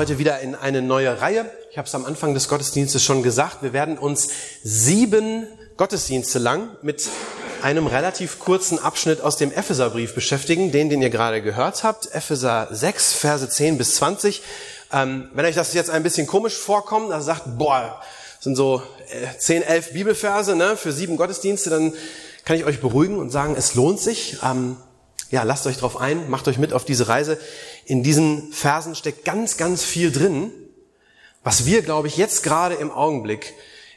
Heute wieder in eine neue Reihe. Ich habe es am Anfang des Gottesdienstes schon gesagt. Wir werden uns sieben Gottesdienste lang mit einem relativ kurzen Abschnitt aus dem Epheserbrief beschäftigen, den, den ihr gerade gehört habt. Epheser 6, Verse 10 bis 20. Ähm, wenn euch das jetzt ein bisschen komisch vorkommt, also sagt, boah, sind so äh, 10, 11 Bibelverse ne, für sieben Gottesdienste, dann kann ich euch beruhigen und sagen, es lohnt sich. Ähm, ja, lasst euch drauf ein, macht euch mit auf diese Reise. In diesen Versen steckt ganz, ganz viel drin, was wir, glaube ich, jetzt gerade im Augenblick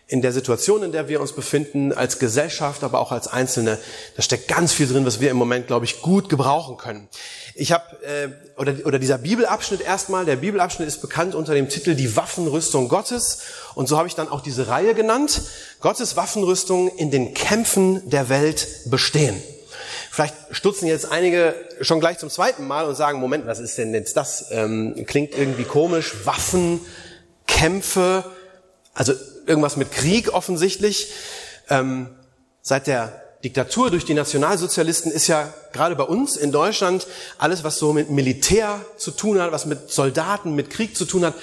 in der Situation, in der wir uns befinden, als Gesellschaft, aber auch als Einzelne, da steckt ganz viel drin, was wir im Moment, glaube ich, gut gebrauchen können. Ich habe äh, oder oder dieser Bibelabschnitt erstmal. Der Bibelabschnitt ist bekannt unter dem Titel die Waffenrüstung Gottes und so habe ich dann auch diese Reihe genannt: Gottes Waffenrüstung in den Kämpfen der Welt bestehen. Vielleicht stutzen jetzt einige schon gleich zum zweiten Mal und sagen, Moment, was ist denn jetzt das? Ähm, klingt irgendwie komisch. Waffen, Kämpfe, also irgendwas mit Krieg offensichtlich. Ähm, seit der Diktatur durch die Nationalsozialisten ist ja gerade bei uns in Deutschland alles, was so mit Militär zu tun hat, was mit Soldaten, mit Krieg zu tun hat,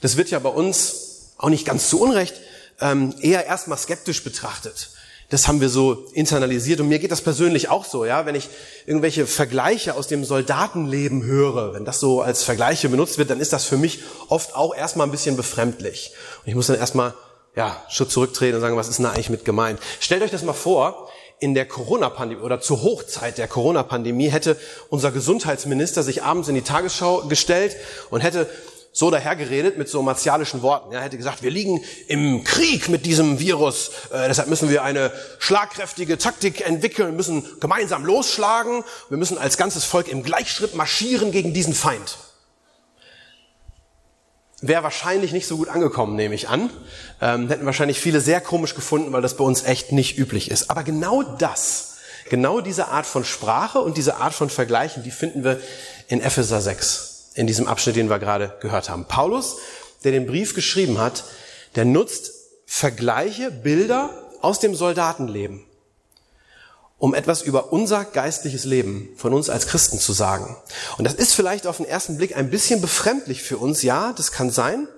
das wird ja bei uns auch nicht ganz zu Unrecht ähm, eher erstmal skeptisch betrachtet das haben wir so internalisiert und mir geht das persönlich auch so, ja, wenn ich irgendwelche Vergleiche aus dem Soldatenleben höre, wenn das so als Vergleiche benutzt wird, dann ist das für mich oft auch erstmal ein bisschen befremdlich. Und ich muss dann erstmal ja, Schritt zurücktreten und sagen, was ist denn da eigentlich mit gemeint? Stellt euch das mal vor, in der Corona-Pandemie oder zur Hochzeit der Corona-Pandemie hätte unser Gesundheitsminister sich abends in die Tagesschau gestellt und hätte so dahergeredet mit so martialischen Worten. Er hätte gesagt, wir liegen im Krieg mit diesem Virus, äh, deshalb müssen wir eine schlagkräftige Taktik entwickeln, müssen gemeinsam losschlagen, wir müssen als ganzes Volk im Gleichschritt marschieren gegen diesen Feind. Wäre wahrscheinlich nicht so gut angekommen, nehme ich an. Ähm, hätten wahrscheinlich viele sehr komisch gefunden, weil das bei uns echt nicht üblich ist. Aber genau das, genau diese Art von Sprache und diese Art von Vergleichen, die finden wir in Epheser 6 in diesem Abschnitt, den wir gerade gehört haben. Paulus, der den Brief geschrieben hat, der nutzt Vergleiche, Bilder aus dem Soldatenleben, um etwas über unser geistliches Leben von uns als Christen zu sagen. Und das ist vielleicht auf den ersten Blick ein bisschen befremdlich für uns, ja, das kann sein.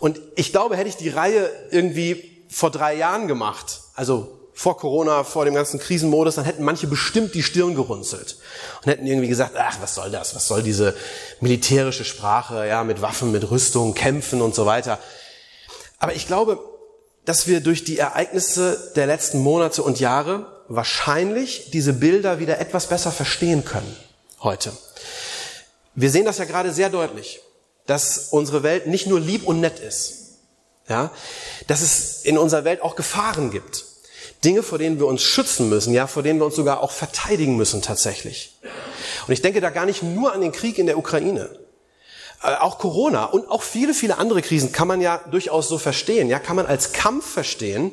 Und ich glaube, hätte ich die Reihe irgendwie vor drei Jahren gemacht, also vor Corona, vor dem ganzen Krisenmodus, dann hätten manche bestimmt die Stirn gerunzelt und hätten irgendwie gesagt, ach, was soll das? Was soll diese militärische Sprache, ja, mit Waffen, mit Rüstung, Kämpfen und so weiter? Aber ich glaube, dass wir durch die Ereignisse der letzten Monate und Jahre wahrscheinlich diese Bilder wieder etwas besser verstehen können heute. Wir sehen das ja gerade sehr deutlich, dass unsere Welt nicht nur lieb und nett ist, ja, dass es in unserer Welt auch Gefahren gibt. Dinge, vor denen wir uns schützen müssen, ja, vor denen wir uns sogar auch verteidigen müssen tatsächlich. Und ich denke da gar nicht nur an den Krieg in der Ukraine. Äh, auch Corona und auch viele, viele andere Krisen kann man ja durchaus so verstehen, ja, kann man als Kampf verstehen,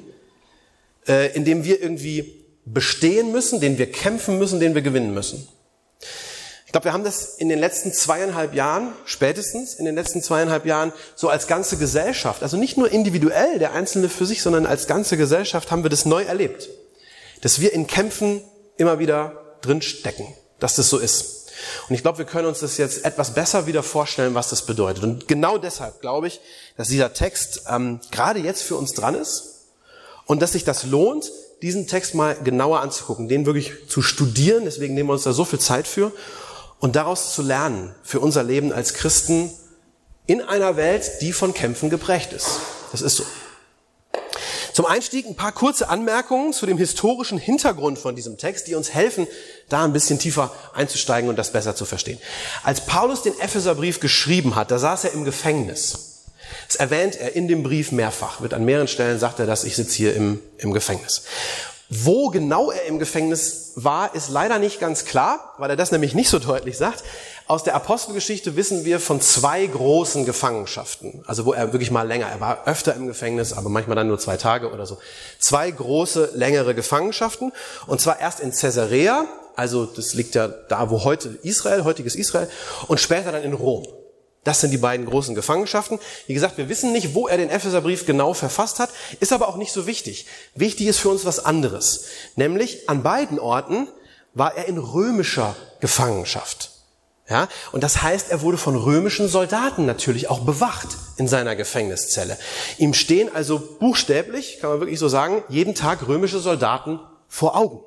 äh, in dem wir irgendwie bestehen müssen, den wir kämpfen müssen, den wir gewinnen müssen glaube, wir haben das in den letzten zweieinhalb Jahren, spätestens in den letzten zweieinhalb Jahren, so als ganze Gesellschaft, also nicht nur individuell, der Einzelne für sich, sondern als ganze Gesellschaft haben wir das neu erlebt. Dass wir in Kämpfen immer wieder drin stecken, dass das so ist. Und ich glaube, wir können uns das jetzt etwas besser wieder vorstellen, was das bedeutet. Und genau deshalb glaube ich, dass dieser Text ähm, gerade jetzt für uns dran ist und dass sich das lohnt, diesen Text mal genauer anzugucken, den wirklich zu studieren. Deswegen nehmen wir uns da so viel Zeit für und daraus zu lernen für unser Leben als Christen in einer Welt, die von Kämpfen geprägt ist. Das ist so. Zum Einstieg ein paar kurze Anmerkungen zu dem historischen Hintergrund von diesem Text, die uns helfen, da ein bisschen tiefer einzusteigen und das besser zu verstehen. Als Paulus den Epheserbrief geschrieben hat, da saß er im Gefängnis. Das erwähnt er in dem Brief mehrfach. Wird an mehreren Stellen sagt er, dass ich sitze hier im, im Gefängnis. Wo genau er im Gefängnis war, ist leider nicht ganz klar, weil er das nämlich nicht so deutlich sagt. Aus der Apostelgeschichte wissen wir von zwei großen Gefangenschaften, also wo er wirklich mal länger, er war öfter im Gefängnis, aber manchmal dann nur zwei Tage oder so. Zwei große, längere Gefangenschaften, und zwar erst in Caesarea, also das liegt ja da, wo heute Israel, heutiges Israel, und später dann in Rom. Das sind die beiden großen Gefangenschaften. Wie gesagt, wir wissen nicht, wo er den Epheserbrief genau verfasst hat, ist aber auch nicht so wichtig. Wichtig ist für uns was anderes. Nämlich an beiden Orten war er in römischer Gefangenschaft. Ja, und das heißt, er wurde von römischen Soldaten natürlich auch bewacht in seiner Gefängniszelle. Ihm stehen also buchstäblich, kann man wirklich so sagen, jeden Tag römische Soldaten vor Augen.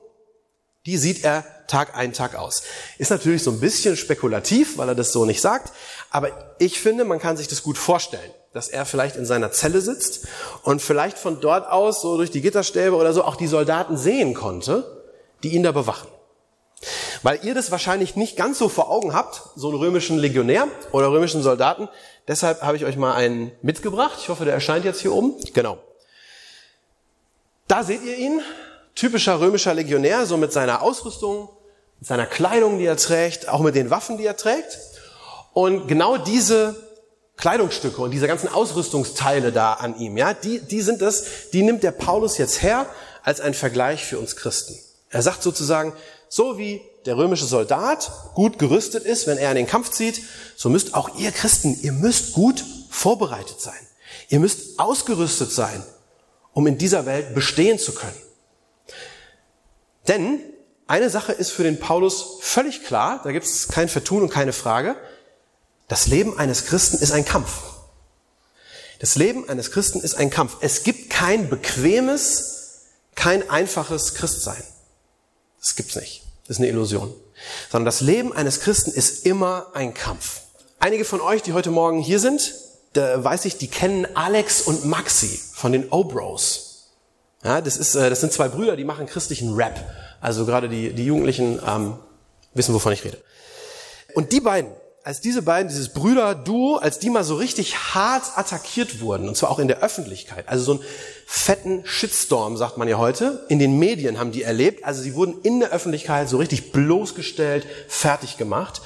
Die sieht er Tag ein, Tag aus. Ist natürlich so ein bisschen spekulativ, weil er das so nicht sagt, aber ich finde, man kann sich das gut vorstellen, dass er vielleicht in seiner Zelle sitzt und vielleicht von dort aus, so durch die Gitterstäbe oder so, auch die Soldaten sehen konnte, die ihn da bewachen. Weil ihr das wahrscheinlich nicht ganz so vor Augen habt, so einen römischen Legionär oder römischen Soldaten. Deshalb habe ich euch mal einen mitgebracht. Ich hoffe, der erscheint jetzt hier oben. Genau. Da seht ihr ihn, typischer römischer Legionär, so mit seiner Ausrüstung, mit seiner Kleidung, die er trägt, auch mit den Waffen, die er trägt. Und genau diese Kleidungsstücke und diese ganzen Ausrüstungsteile da an ihm, ja, die, die sind es, die nimmt der Paulus jetzt her als ein Vergleich für uns Christen. Er sagt sozusagen, so wie der römische Soldat gut gerüstet ist, wenn er in den Kampf zieht, so müsst auch ihr Christen, ihr müsst gut vorbereitet sein. Ihr müsst ausgerüstet sein, um in dieser Welt bestehen zu können. Denn eine Sache ist für den Paulus völlig klar, da gibt es kein Vertun und keine Frage. Das Leben eines Christen ist ein Kampf. Das Leben eines Christen ist ein Kampf. Es gibt kein bequemes, kein einfaches Christsein. Das gibt's nicht. Das ist eine Illusion. Sondern das Leben eines Christen ist immer ein Kampf. Einige von euch, die heute Morgen hier sind, da weiß ich, die kennen Alex und Maxi von den Obros. Ja, das, ist, äh, das sind zwei Brüder, die machen christlichen Rap. Also gerade die, die Jugendlichen ähm, wissen, wovon ich rede. Und die beiden, als diese beiden, dieses Brüder-Duo, als die mal so richtig hart attackiert wurden, und zwar auch in der Öffentlichkeit, also so einen fetten Shitstorm, sagt man ja heute, in den Medien haben die erlebt, also sie wurden in der Öffentlichkeit so richtig bloßgestellt, fertig gemacht.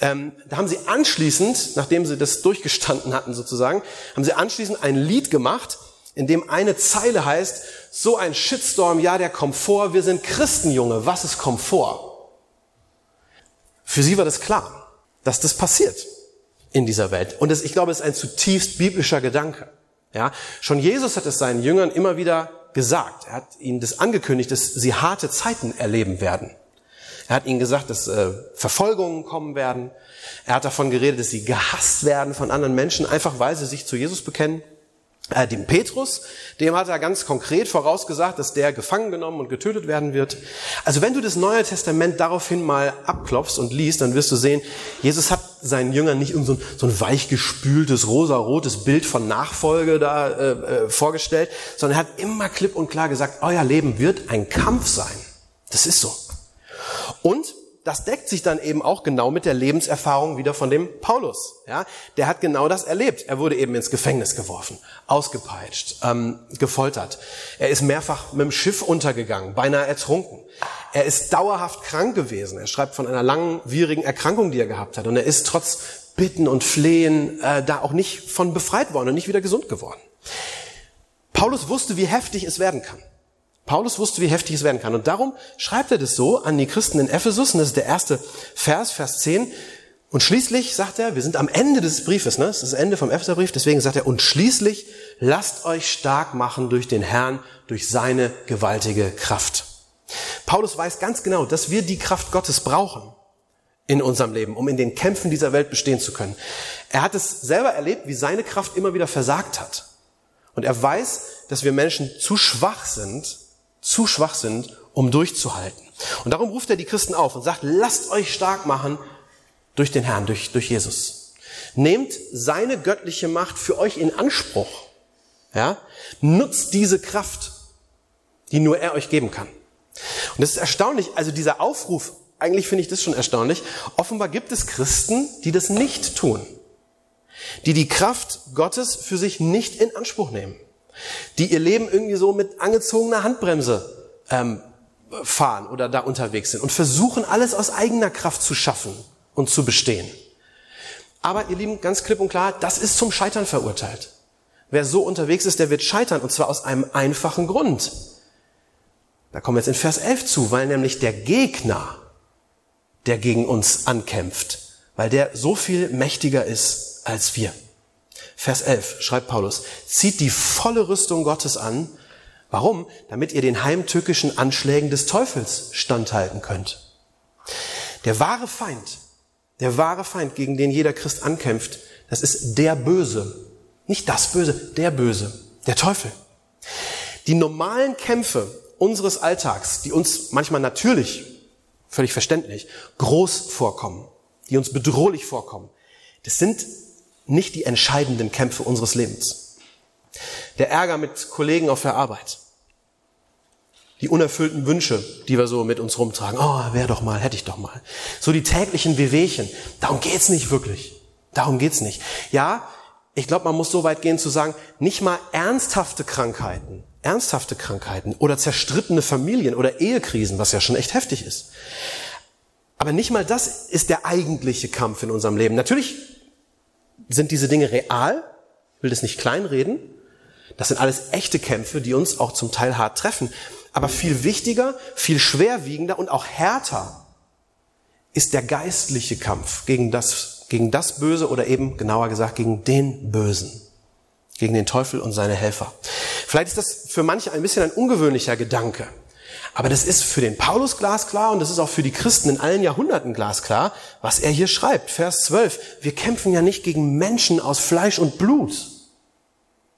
Ähm, da haben sie anschließend, nachdem sie das durchgestanden hatten sozusagen, haben sie anschließend ein Lied gemacht, in dem eine Zeile heißt, so ein Shitstorm, ja, der Komfort, wir sind Christenjunge, was ist Komfort? Für sie war das klar, dass das passiert in dieser Welt. Und das, ich glaube, es ist ein zutiefst biblischer Gedanke. Ja, schon Jesus hat es seinen Jüngern immer wieder gesagt. Er hat ihnen das angekündigt, dass sie harte Zeiten erleben werden. Er hat ihnen gesagt, dass äh, Verfolgungen kommen werden. Er hat davon geredet, dass sie gehasst werden von anderen Menschen, einfach weil sie sich zu Jesus bekennen. Äh, dem Petrus, dem hat er ganz konkret vorausgesagt, dass der gefangen genommen und getötet werden wird. Also wenn du das Neue Testament daraufhin mal abklopfst und liest, dann wirst du sehen, Jesus hat seinen Jüngern nicht so ein, so ein weichgespültes, rosarotes Bild von Nachfolge da äh, äh, vorgestellt, sondern er hat immer klipp und klar gesagt, euer Leben wird ein Kampf sein. Das ist so. Und das deckt sich dann eben auch genau mit der Lebenserfahrung wieder von dem Paulus. Ja, der hat genau das erlebt. Er wurde eben ins Gefängnis geworfen, ausgepeitscht, ähm, gefoltert. Er ist mehrfach mit dem Schiff untergegangen, beinahe ertrunken. Er ist dauerhaft krank gewesen. Er schreibt von einer langwierigen Erkrankung, die er gehabt hat. Und er ist trotz Bitten und Flehen äh, da auch nicht von befreit worden und nicht wieder gesund geworden. Paulus wusste, wie heftig es werden kann. Paulus wusste, wie heftig es werden kann. Und darum schreibt er das so an die Christen in Ephesus. Und das ist der erste Vers, Vers 10. Und schließlich sagt er, wir sind am Ende des Briefes, ne? das ist das Ende vom Epheserbrief, deswegen sagt er, und schließlich lasst euch stark machen durch den Herrn, durch seine gewaltige Kraft. Paulus weiß ganz genau, dass wir die Kraft Gottes brauchen in unserem Leben, um in den Kämpfen dieser Welt bestehen zu können. Er hat es selber erlebt, wie seine Kraft immer wieder versagt hat. Und er weiß, dass wir Menschen zu schwach sind, zu schwach sind, um durchzuhalten. Und darum ruft er die Christen auf und sagt, lasst euch stark machen durch den Herrn, durch, durch Jesus. Nehmt seine göttliche Macht für euch in Anspruch. Ja? Nutzt diese Kraft, die nur er euch geben kann. Und das ist erstaunlich, also dieser Aufruf, eigentlich finde ich das schon erstaunlich. Offenbar gibt es Christen, die das nicht tun. Die die Kraft Gottes für sich nicht in Anspruch nehmen die ihr Leben irgendwie so mit angezogener Handbremse ähm, fahren oder da unterwegs sind und versuchen, alles aus eigener Kraft zu schaffen und zu bestehen. Aber ihr Lieben, ganz klipp und klar, das ist zum Scheitern verurteilt. Wer so unterwegs ist, der wird scheitern und zwar aus einem einfachen Grund. Da kommen wir jetzt in Vers 11 zu, weil nämlich der Gegner, der gegen uns ankämpft, weil der so viel mächtiger ist als wir. Vers 11 schreibt Paulus, zieht die volle Rüstung Gottes an. Warum? Damit ihr den heimtückischen Anschlägen des Teufels standhalten könnt. Der wahre Feind, der wahre Feind, gegen den jeder Christ ankämpft, das ist der Böse. Nicht das Böse, der Böse, der Teufel. Die normalen Kämpfe unseres Alltags, die uns manchmal natürlich, völlig verständlich, groß vorkommen, die uns bedrohlich vorkommen, das sind nicht die entscheidenden Kämpfe unseres Lebens. Der Ärger mit Kollegen auf der Arbeit. Die unerfüllten Wünsche, die wir so mit uns rumtragen. Oh, wär doch mal, hätte ich doch mal. So die täglichen Wehwehchen. Darum geht's nicht wirklich. Darum geht's nicht. Ja, ich glaube, man muss so weit gehen zu sagen, nicht mal ernsthafte Krankheiten, ernsthafte Krankheiten oder zerstrittene Familien oder Ehekrisen, was ja schon echt heftig ist. Aber nicht mal das ist der eigentliche Kampf in unserem Leben. Natürlich sind diese Dinge real, will das nicht kleinreden. Das sind alles echte Kämpfe, die uns auch zum Teil hart treffen. Aber viel wichtiger, viel schwerwiegender und auch härter ist der geistliche Kampf gegen das, gegen das Böse oder eben genauer gesagt gegen den Bösen, gegen den Teufel und seine Helfer. Vielleicht ist das für manche ein bisschen ein ungewöhnlicher Gedanke. Aber das ist für den Paulus glasklar und das ist auch für die Christen in allen Jahrhunderten glasklar, was er hier schreibt. Vers 12. Wir kämpfen ja nicht gegen Menschen aus Fleisch und Blut.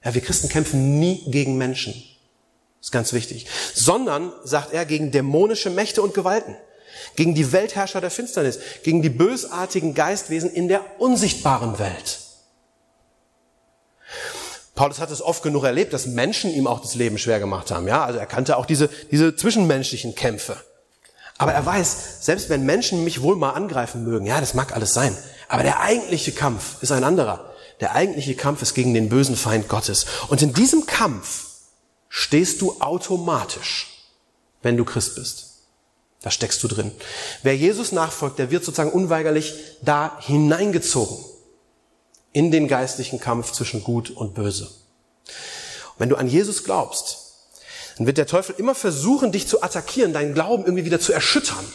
Ja, wir Christen kämpfen nie gegen Menschen. Das ist ganz wichtig. Sondern, sagt er, gegen dämonische Mächte und Gewalten. Gegen die Weltherrscher der Finsternis. Gegen die bösartigen Geistwesen in der unsichtbaren Welt. Paulus hat es oft genug erlebt, dass Menschen ihm auch das Leben schwer gemacht haben. Ja, also er kannte auch diese, diese zwischenmenschlichen Kämpfe. Aber er weiß, selbst wenn Menschen mich wohl mal angreifen mögen, ja, das mag alles sein. Aber der eigentliche Kampf ist ein anderer. Der eigentliche Kampf ist gegen den bösen Feind Gottes. Und in diesem Kampf stehst du automatisch, wenn du Christ bist. Da steckst du drin. Wer Jesus nachfolgt, der wird sozusagen unweigerlich da hineingezogen in den geistlichen Kampf zwischen Gut und Böse. Und wenn du an Jesus glaubst, dann wird der Teufel immer versuchen, dich zu attackieren, deinen Glauben irgendwie wieder zu erschüttern.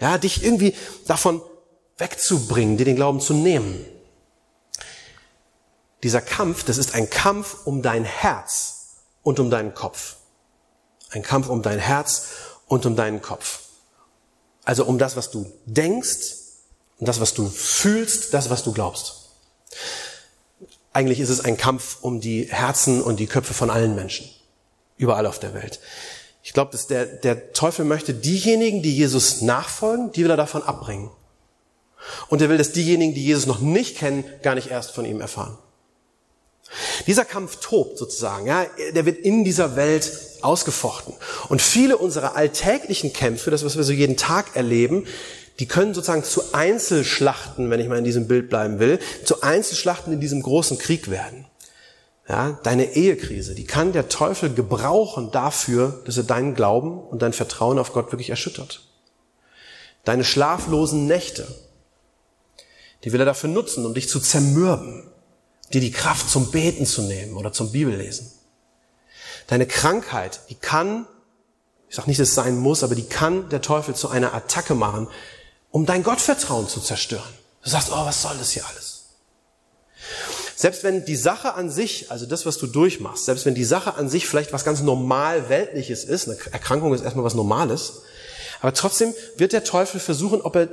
Ja, dich irgendwie davon wegzubringen, dir den Glauben zu nehmen. Dieser Kampf, das ist ein Kampf um dein Herz und um deinen Kopf. Ein Kampf um dein Herz und um deinen Kopf. Also um das, was du denkst, um das, was du fühlst, das, was du glaubst. Eigentlich ist es ein Kampf um die Herzen und die Köpfe von allen Menschen. Überall auf der Welt. Ich glaube, dass der, der Teufel möchte diejenigen, die Jesus nachfolgen, die will er davon abbringen. Und er will, dass diejenigen, die Jesus noch nicht kennen, gar nicht erst von ihm erfahren. Dieser Kampf tobt sozusagen, ja, der wird in dieser Welt ausgefochten. Und viele unserer alltäglichen Kämpfe, das was wir so jeden Tag erleben, die können sozusagen zu Einzelschlachten, wenn ich mal in diesem Bild bleiben will, zu Einzelschlachten in diesem großen Krieg werden. Ja, deine Ehekrise, die kann der Teufel gebrauchen dafür, dass er deinen Glauben und dein Vertrauen auf Gott wirklich erschüttert. Deine schlaflosen Nächte, die will er dafür nutzen, um dich zu zermürben, dir die Kraft zum Beten zu nehmen oder zum Bibellesen. Deine Krankheit, die kann, ich sage nicht, dass es sein muss, aber die kann der Teufel zu einer Attacke machen, um dein Gottvertrauen zu zerstören. Du sagst, oh, was soll das hier alles? Selbst wenn die Sache an sich, also das, was du durchmachst, selbst wenn die Sache an sich vielleicht was ganz normal weltliches ist, eine Erkrankung ist erstmal was Normales, aber trotzdem wird der Teufel versuchen, ob er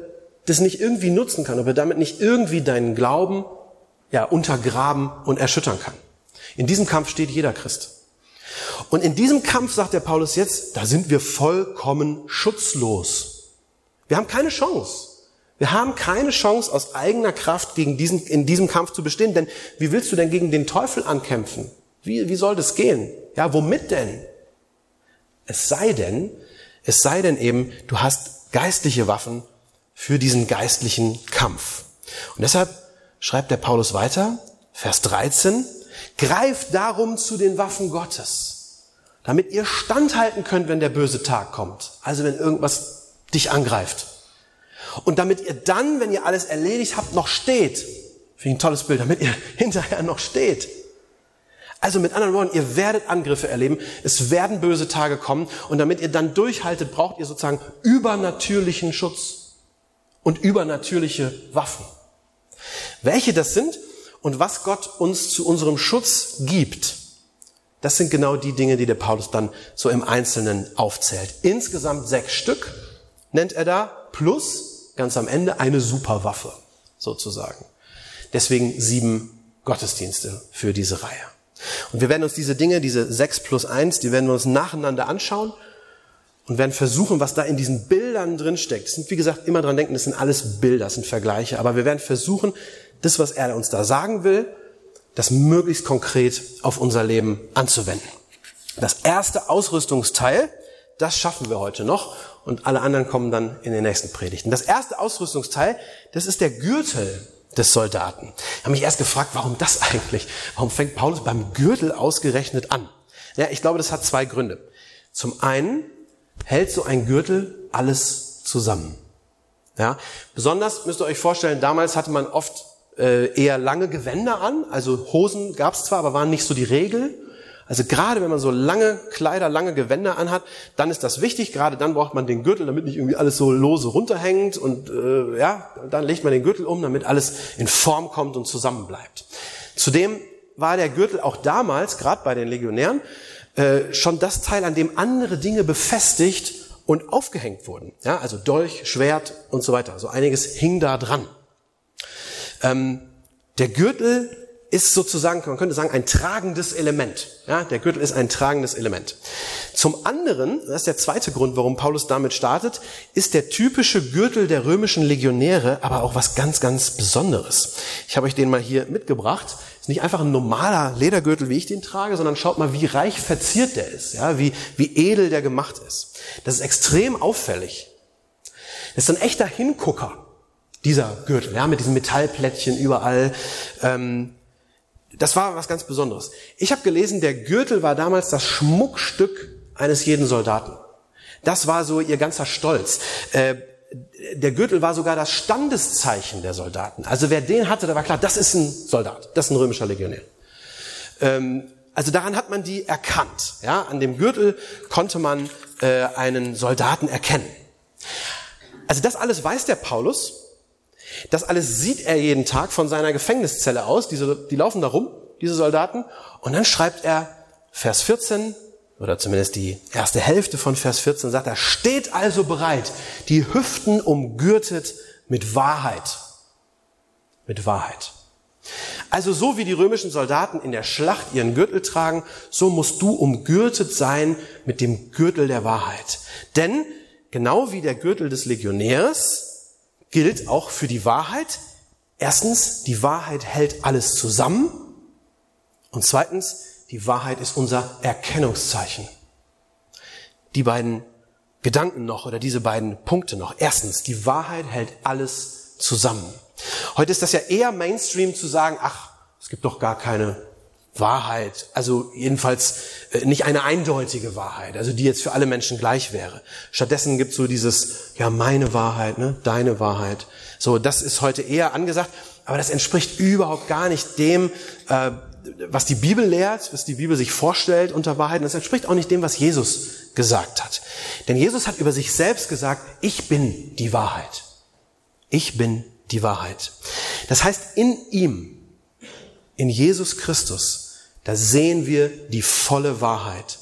das nicht irgendwie nutzen kann, ob er damit nicht irgendwie deinen Glauben ja, untergraben und erschüttern kann. In diesem Kampf steht jeder Christ. Und in diesem Kampf, sagt der Paulus jetzt, da sind wir vollkommen schutzlos. Wir haben keine Chance. Wir haben keine Chance aus eigener Kraft gegen diesen, in diesem Kampf zu bestehen, denn wie willst du denn gegen den Teufel ankämpfen? Wie, wie soll das gehen? Ja, womit denn? Es sei denn, es sei denn eben, du hast geistliche Waffen für diesen geistlichen Kampf. Und deshalb schreibt der Paulus weiter, Vers 13, greift darum zu den Waffen Gottes damit ihr standhalten könnt, wenn der böse Tag kommt. Also wenn irgendwas dich angreift. Und damit ihr dann, wenn ihr alles erledigt habt, noch steht. Finde ich ein tolles Bild, damit ihr hinterher noch steht. Also mit anderen Worten, ihr werdet Angriffe erleben, es werden böse Tage kommen und damit ihr dann durchhaltet, braucht ihr sozusagen übernatürlichen Schutz und übernatürliche Waffen. Welche das sind und was Gott uns zu unserem Schutz gibt, das sind genau die Dinge, die der Paulus dann so im Einzelnen aufzählt. Insgesamt sechs Stück nennt er da, plus ganz am Ende eine Superwaffe sozusagen. Deswegen sieben Gottesdienste für diese Reihe. Und wir werden uns diese Dinge, diese sechs plus eins, die werden wir uns nacheinander anschauen und werden versuchen, was da in diesen Bildern drin steckt. Das sind, wie gesagt, immer dran denken, das sind alles Bilder, das sind Vergleiche. Aber wir werden versuchen, das, was er uns da sagen will, das möglichst konkret auf unser Leben anzuwenden. Das erste Ausrüstungsteil, das schaffen wir heute noch und alle anderen kommen dann in den nächsten Predigten. Das erste Ausrüstungsteil, das ist der Gürtel des Soldaten. Ich habe mich erst gefragt, warum das eigentlich? Warum fängt Paulus beim Gürtel ausgerechnet an? Ja, ich glaube, das hat zwei Gründe. Zum einen hält so ein Gürtel alles zusammen. Ja, besonders müsst ihr euch vorstellen, damals hatte man oft äh, eher lange Gewänder an, also Hosen gab es zwar, aber waren nicht so die Regel. Also gerade wenn man so lange Kleider, lange Gewänder anhat, dann ist das wichtig. Gerade dann braucht man den Gürtel, damit nicht irgendwie alles so lose runterhängt. Und äh, ja, dann legt man den Gürtel um, damit alles in Form kommt und zusammenbleibt. Zudem war der Gürtel auch damals, gerade bei den Legionären, äh, schon das Teil, an dem andere Dinge befestigt und aufgehängt wurden. Ja, also Dolch, Schwert und so weiter. So einiges hing da dran. Ähm, der Gürtel ist sozusagen, man könnte sagen, ein tragendes Element. Ja, der Gürtel ist ein tragendes Element. Zum anderen, das ist der zweite Grund, warum Paulus damit startet, ist der typische Gürtel der römischen Legionäre aber auch was ganz, ganz Besonderes. Ich habe euch den mal hier mitgebracht. Ist nicht einfach ein normaler Ledergürtel, wie ich den trage, sondern schaut mal, wie reich verziert der ist, ja, wie, wie edel der gemacht ist. Das ist extrem auffällig. Das ist ein echter Hingucker dieser Gürtel, ja, mit diesen Metallplättchen überall. Ähm, das war was ganz Besonderes. Ich habe gelesen, der Gürtel war damals das Schmuckstück eines jeden Soldaten. Das war so ihr ganzer Stolz. Äh, der Gürtel war sogar das Standeszeichen der Soldaten. Also wer den hatte, da war klar, das ist ein Soldat, das ist ein römischer Legionär. Ähm, also daran hat man die erkannt. Ja, an dem Gürtel konnte man äh, einen Soldaten erkennen. Also das alles weiß der Paulus das alles sieht er jeden Tag von seiner Gefängniszelle aus. Diese, die laufen da rum, diese Soldaten. Und dann schreibt er Vers 14, oder zumindest die erste Hälfte von Vers 14, sagt er, steht also bereit, die Hüften umgürtet mit Wahrheit. Mit Wahrheit. Also so wie die römischen Soldaten in der Schlacht ihren Gürtel tragen, so musst du umgürtet sein mit dem Gürtel der Wahrheit. Denn genau wie der Gürtel des Legionärs gilt auch für die Wahrheit. Erstens, die Wahrheit hält alles zusammen. Und zweitens, die Wahrheit ist unser Erkennungszeichen. Die beiden Gedanken noch oder diese beiden Punkte noch. Erstens, die Wahrheit hält alles zusammen. Heute ist das ja eher Mainstream zu sagen, ach, es gibt doch gar keine Wahrheit, also jedenfalls äh, nicht eine eindeutige Wahrheit, also die jetzt für alle Menschen gleich wäre. Stattdessen gibt es so dieses, ja, meine Wahrheit, ne, deine Wahrheit. So, das ist heute eher angesagt, aber das entspricht überhaupt gar nicht dem, äh, was die Bibel lehrt, was die Bibel sich vorstellt unter Wahrheit. Und das entspricht auch nicht dem, was Jesus gesagt hat. Denn Jesus hat über sich selbst gesagt, ich bin die Wahrheit. Ich bin die Wahrheit. Das heißt, in ihm, in Jesus Christus, da sehen wir die volle Wahrheit.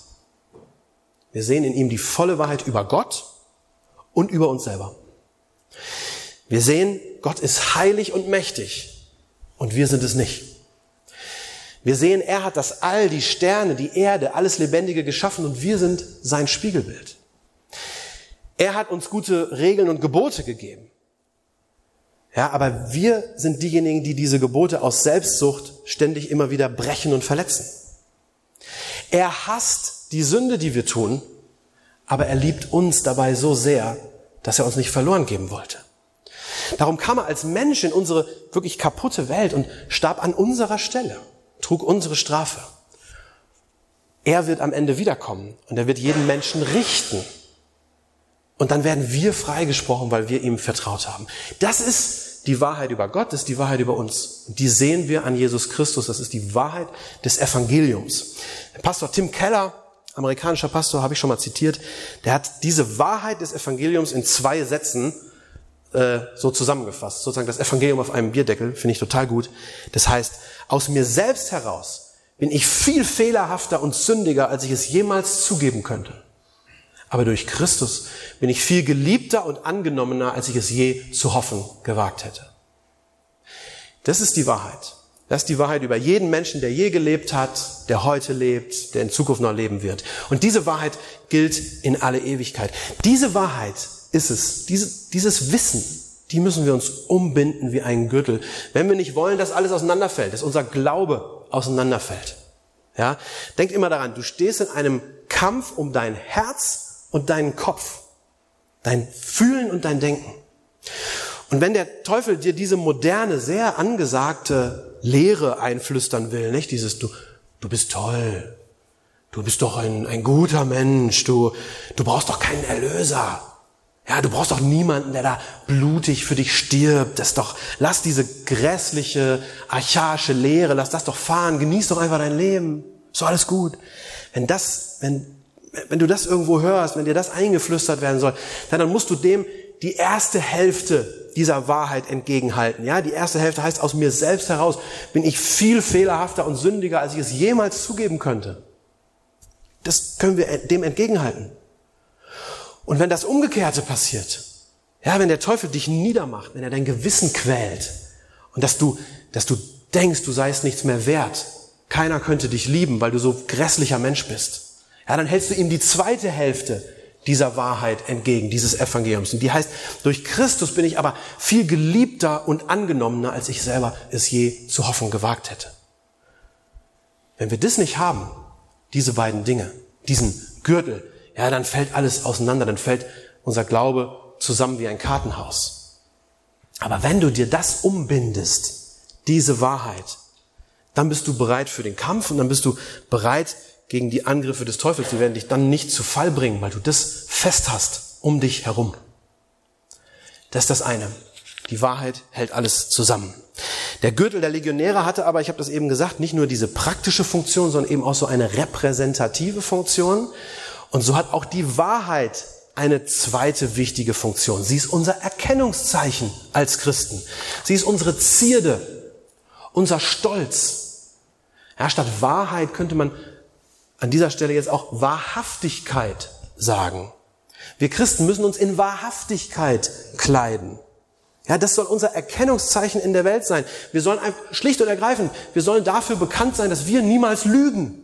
Wir sehen in ihm die volle Wahrheit über Gott und über uns selber. Wir sehen, Gott ist heilig und mächtig und wir sind es nicht. Wir sehen, er hat das All, die Sterne, die Erde, alles Lebendige geschaffen und wir sind sein Spiegelbild. Er hat uns gute Regeln und Gebote gegeben. Ja, aber wir sind diejenigen, die diese Gebote aus Selbstsucht ständig immer wieder brechen und verletzen. Er hasst die Sünde, die wir tun, aber er liebt uns dabei so sehr, dass er uns nicht verloren geben wollte. Darum kam er als Mensch in unsere wirklich kaputte Welt und starb an unserer Stelle, trug unsere Strafe. er wird am Ende wiederkommen und er wird jeden Menschen richten. Und dann werden wir freigesprochen, weil wir ihm vertraut haben. Das ist die Wahrheit über Gott, ist die Wahrheit über uns. Und die sehen wir an Jesus Christus. Das ist die Wahrheit des Evangeliums. Pastor Tim Keller, amerikanischer Pastor, habe ich schon mal zitiert, der hat diese Wahrheit des Evangeliums in zwei Sätzen äh, so zusammengefasst. Sozusagen das Evangelium auf einem Bierdeckel, finde ich total gut. Das heißt, aus mir selbst heraus bin ich viel fehlerhafter und sündiger, als ich es jemals zugeben könnte. Aber durch Christus bin ich viel geliebter und angenommener, als ich es je zu hoffen gewagt hätte. Das ist die Wahrheit. Das ist die Wahrheit über jeden Menschen, der je gelebt hat, der heute lebt, der in Zukunft noch leben wird. Und diese Wahrheit gilt in alle Ewigkeit. Diese Wahrheit ist es, diese, dieses Wissen, die müssen wir uns umbinden wie einen Gürtel, wenn wir nicht wollen, dass alles auseinanderfällt, dass unser Glaube auseinanderfällt. Ja, denk immer daran, du stehst in einem Kampf um dein Herz und deinen Kopf, dein Fühlen und dein Denken. Und wenn der Teufel dir diese moderne, sehr angesagte Lehre einflüstern will, nicht dieses du, du bist toll, du bist doch ein, ein guter Mensch, du, du brauchst doch keinen Erlöser. Ja, du brauchst doch niemanden, der da blutig für dich stirbt. Das doch, lass diese grässliche, archaische Lehre, lass das doch fahren, genieß doch einfach dein Leben. Doch alles gut. Wenn das, wenn, wenn du das irgendwo hörst, wenn dir das eingeflüstert werden soll, dann, musst du dem die erste Hälfte dieser Wahrheit entgegenhalten. Ja, die erste Hälfte heißt, aus mir selbst heraus bin ich viel fehlerhafter und sündiger, als ich es jemals zugeben könnte. Das können wir dem entgegenhalten. Und wenn das Umgekehrte passiert, ja, wenn der Teufel dich niedermacht, wenn er dein Gewissen quält und dass du, dass du denkst, du seist nichts mehr wert, keiner könnte dich lieben, weil du so grässlicher Mensch bist, ja, dann hältst du ihm die zweite Hälfte dieser Wahrheit entgegen, dieses Evangeliums. Und die heißt, durch Christus bin ich aber viel geliebter und angenommener, als ich selber es je zu hoffen gewagt hätte. Wenn wir das nicht haben, diese beiden Dinge, diesen Gürtel, ja, dann fällt alles auseinander, dann fällt unser Glaube zusammen wie ein Kartenhaus. Aber wenn du dir das umbindest, diese Wahrheit, dann bist du bereit für den Kampf und dann bist du bereit gegen die Angriffe des Teufels. Die werden dich dann nicht zu Fall bringen, weil du das fest hast um dich herum. Das ist das eine. Die Wahrheit hält alles zusammen. Der Gürtel der Legionäre hatte aber, ich habe das eben gesagt, nicht nur diese praktische Funktion, sondern eben auch so eine repräsentative Funktion. Und so hat auch die Wahrheit eine zweite wichtige Funktion. Sie ist unser Erkennungszeichen als Christen. Sie ist unsere Zierde, unser Stolz. Ja, statt Wahrheit könnte man an dieser Stelle jetzt auch Wahrhaftigkeit sagen. Wir Christen müssen uns in Wahrhaftigkeit kleiden. Ja, das soll unser Erkennungszeichen in der Welt sein. Wir sollen schlicht und ergreifend, wir sollen dafür bekannt sein, dass wir niemals lügen.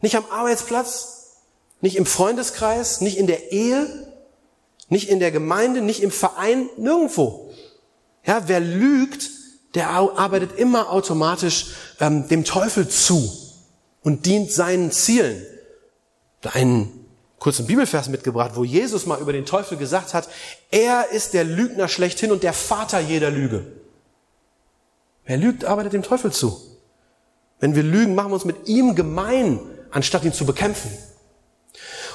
Nicht am Arbeitsplatz, nicht im Freundeskreis, nicht in der Ehe, nicht in der Gemeinde, nicht im Verein, nirgendwo. Ja, wer lügt, der arbeitet immer automatisch ähm, dem Teufel zu und dient seinen Zielen. Da einen kurzen Bibelvers mitgebracht, wo Jesus mal über den Teufel gesagt hat, er ist der Lügner schlechthin und der Vater jeder Lüge. Wer lügt, arbeitet dem Teufel zu. Wenn wir lügen, machen wir uns mit ihm gemein anstatt ihn zu bekämpfen.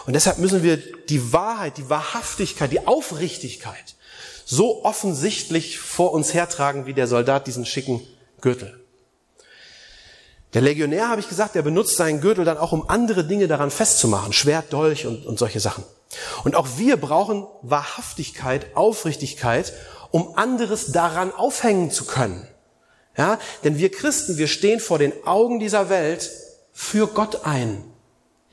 Und deshalb müssen wir die Wahrheit, die Wahrhaftigkeit, die Aufrichtigkeit so offensichtlich vor uns hertragen, wie der Soldat diesen schicken Gürtel. Der Legionär, habe ich gesagt, der benutzt seinen Gürtel dann auch, um andere Dinge daran festzumachen. Schwert, Dolch und, und solche Sachen. Und auch wir brauchen Wahrhaftigkeit, Aufrichtigkeit, um anderes daran aufhängen zu können. Ja, denn wir Christen, wir stehen vor den Augen dieser Welt für Gott ein.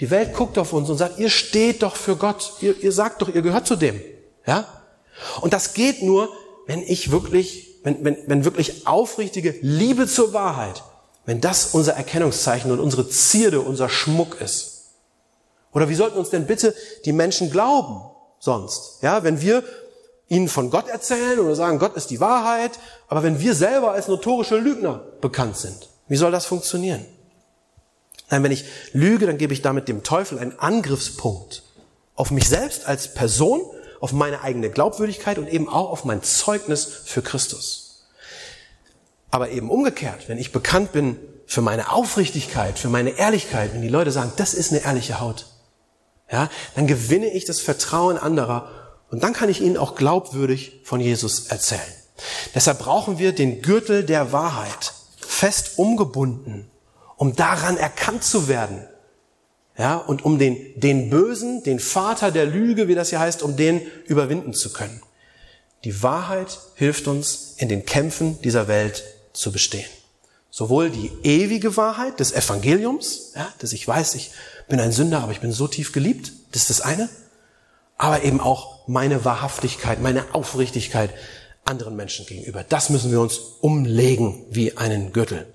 Die Welt guckt auf uns und sagt, ihr steht doch für Gott. Ihr, ihr sagt doch, ihr gehört zu dem. Ja? Und das geht nur, wenn ich wirklich, wenn, wenn, wenn wirklich aufrichtige Liebe zur Wahrheit, wenn das unser Erkennungszeichen und unsere Zierde, unser Schmuck ist. Oder wie sollten uns denn bitte die Menschen glauben sonst? Ja, wenn wir ihnen von Gott erzählen oder sagen, Gott ist die Wahrheit, aber wenn wir selber als notorische Lügner bekannt sind, wie soll das funktionieren? Nein, wenn ich lüge, dann gebe ich damit dem Teufel einen Angriffspunkt auf mich selbst als Person, auf meine eigene Glaubwürdigkeit und eben auch auf mein Zeugnis für Christus. Aber eben umgekehrt, wenn ich bekannt bin für meine Aufrichtigkeit, für meine Ehrlichkeit, wenn die Leute sagen, das ist eine ehrliche Haut, ja, dann gewinne ich das Vertrauen anderer und dann kann ich ihnen auch glaubwürdig von Jesus erzählen. Deshalb brauchen wir den Gürtel der Wahrheit fest umgebunden, um daran erkannt zu werden. Ja, und um den, den Bösen, den Vater der Lüge, wie das hier heißt, um den überwinden zu können. Die Wahrheit hilft uns, in den Kämpfen dieser Welt zu bestehen. Sowohl die ewige Wahrheit des Evangeliums, ja, dass ich weiß, ich bin ein Sünder, aber ich bin so tief geliebt, das ist das eine, aber eben auch meine Wahrhaftigkeit, meine Aufrichtigkeit anderen Menschen gegenüber. Das müssen wir uns umlegen wie einen Gürtel.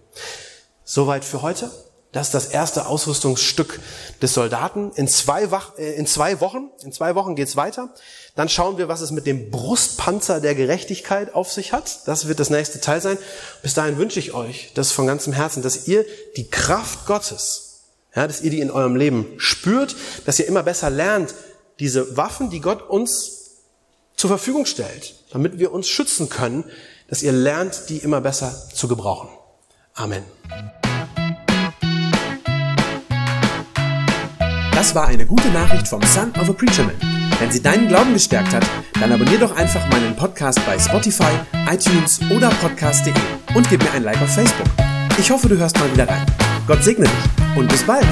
Soweit für heute. Das ist das erste Ausrüstungsstück des Soldaten. In zwei, Wach, äh, in zwei Wochen, in zwei Wochen geht's weiter. Dann schauen wir, was es mit dem Brustpanzer der Gerechtigkeit auf sich hat. Das wird das nächste Teil sein. Bis dahin wünsche ich euch das von ganzem Herzen, dass ihr die Kraft Gottes, ja, dass ihr die in eurem Leben spürt, dass ihr immer besser lernt, diese Waffen, die Gott uns zur Verfügung stellt, damit wir uns schützen können, dass ihr lernt, die immer besser zu gebrauchen. Amen. Das war eine gute Nachricht vom Son of a Preacher Man. Wenn sie deinen Glauben gestärkt hat, dann abonnier doch einfach meinen Podcast bei Spotify, iTunes oder podcast.de und gib mir ein Like auf Facebook. Ich hoffe, du hörst mal wieder rein. Gott segne dich und bis bald.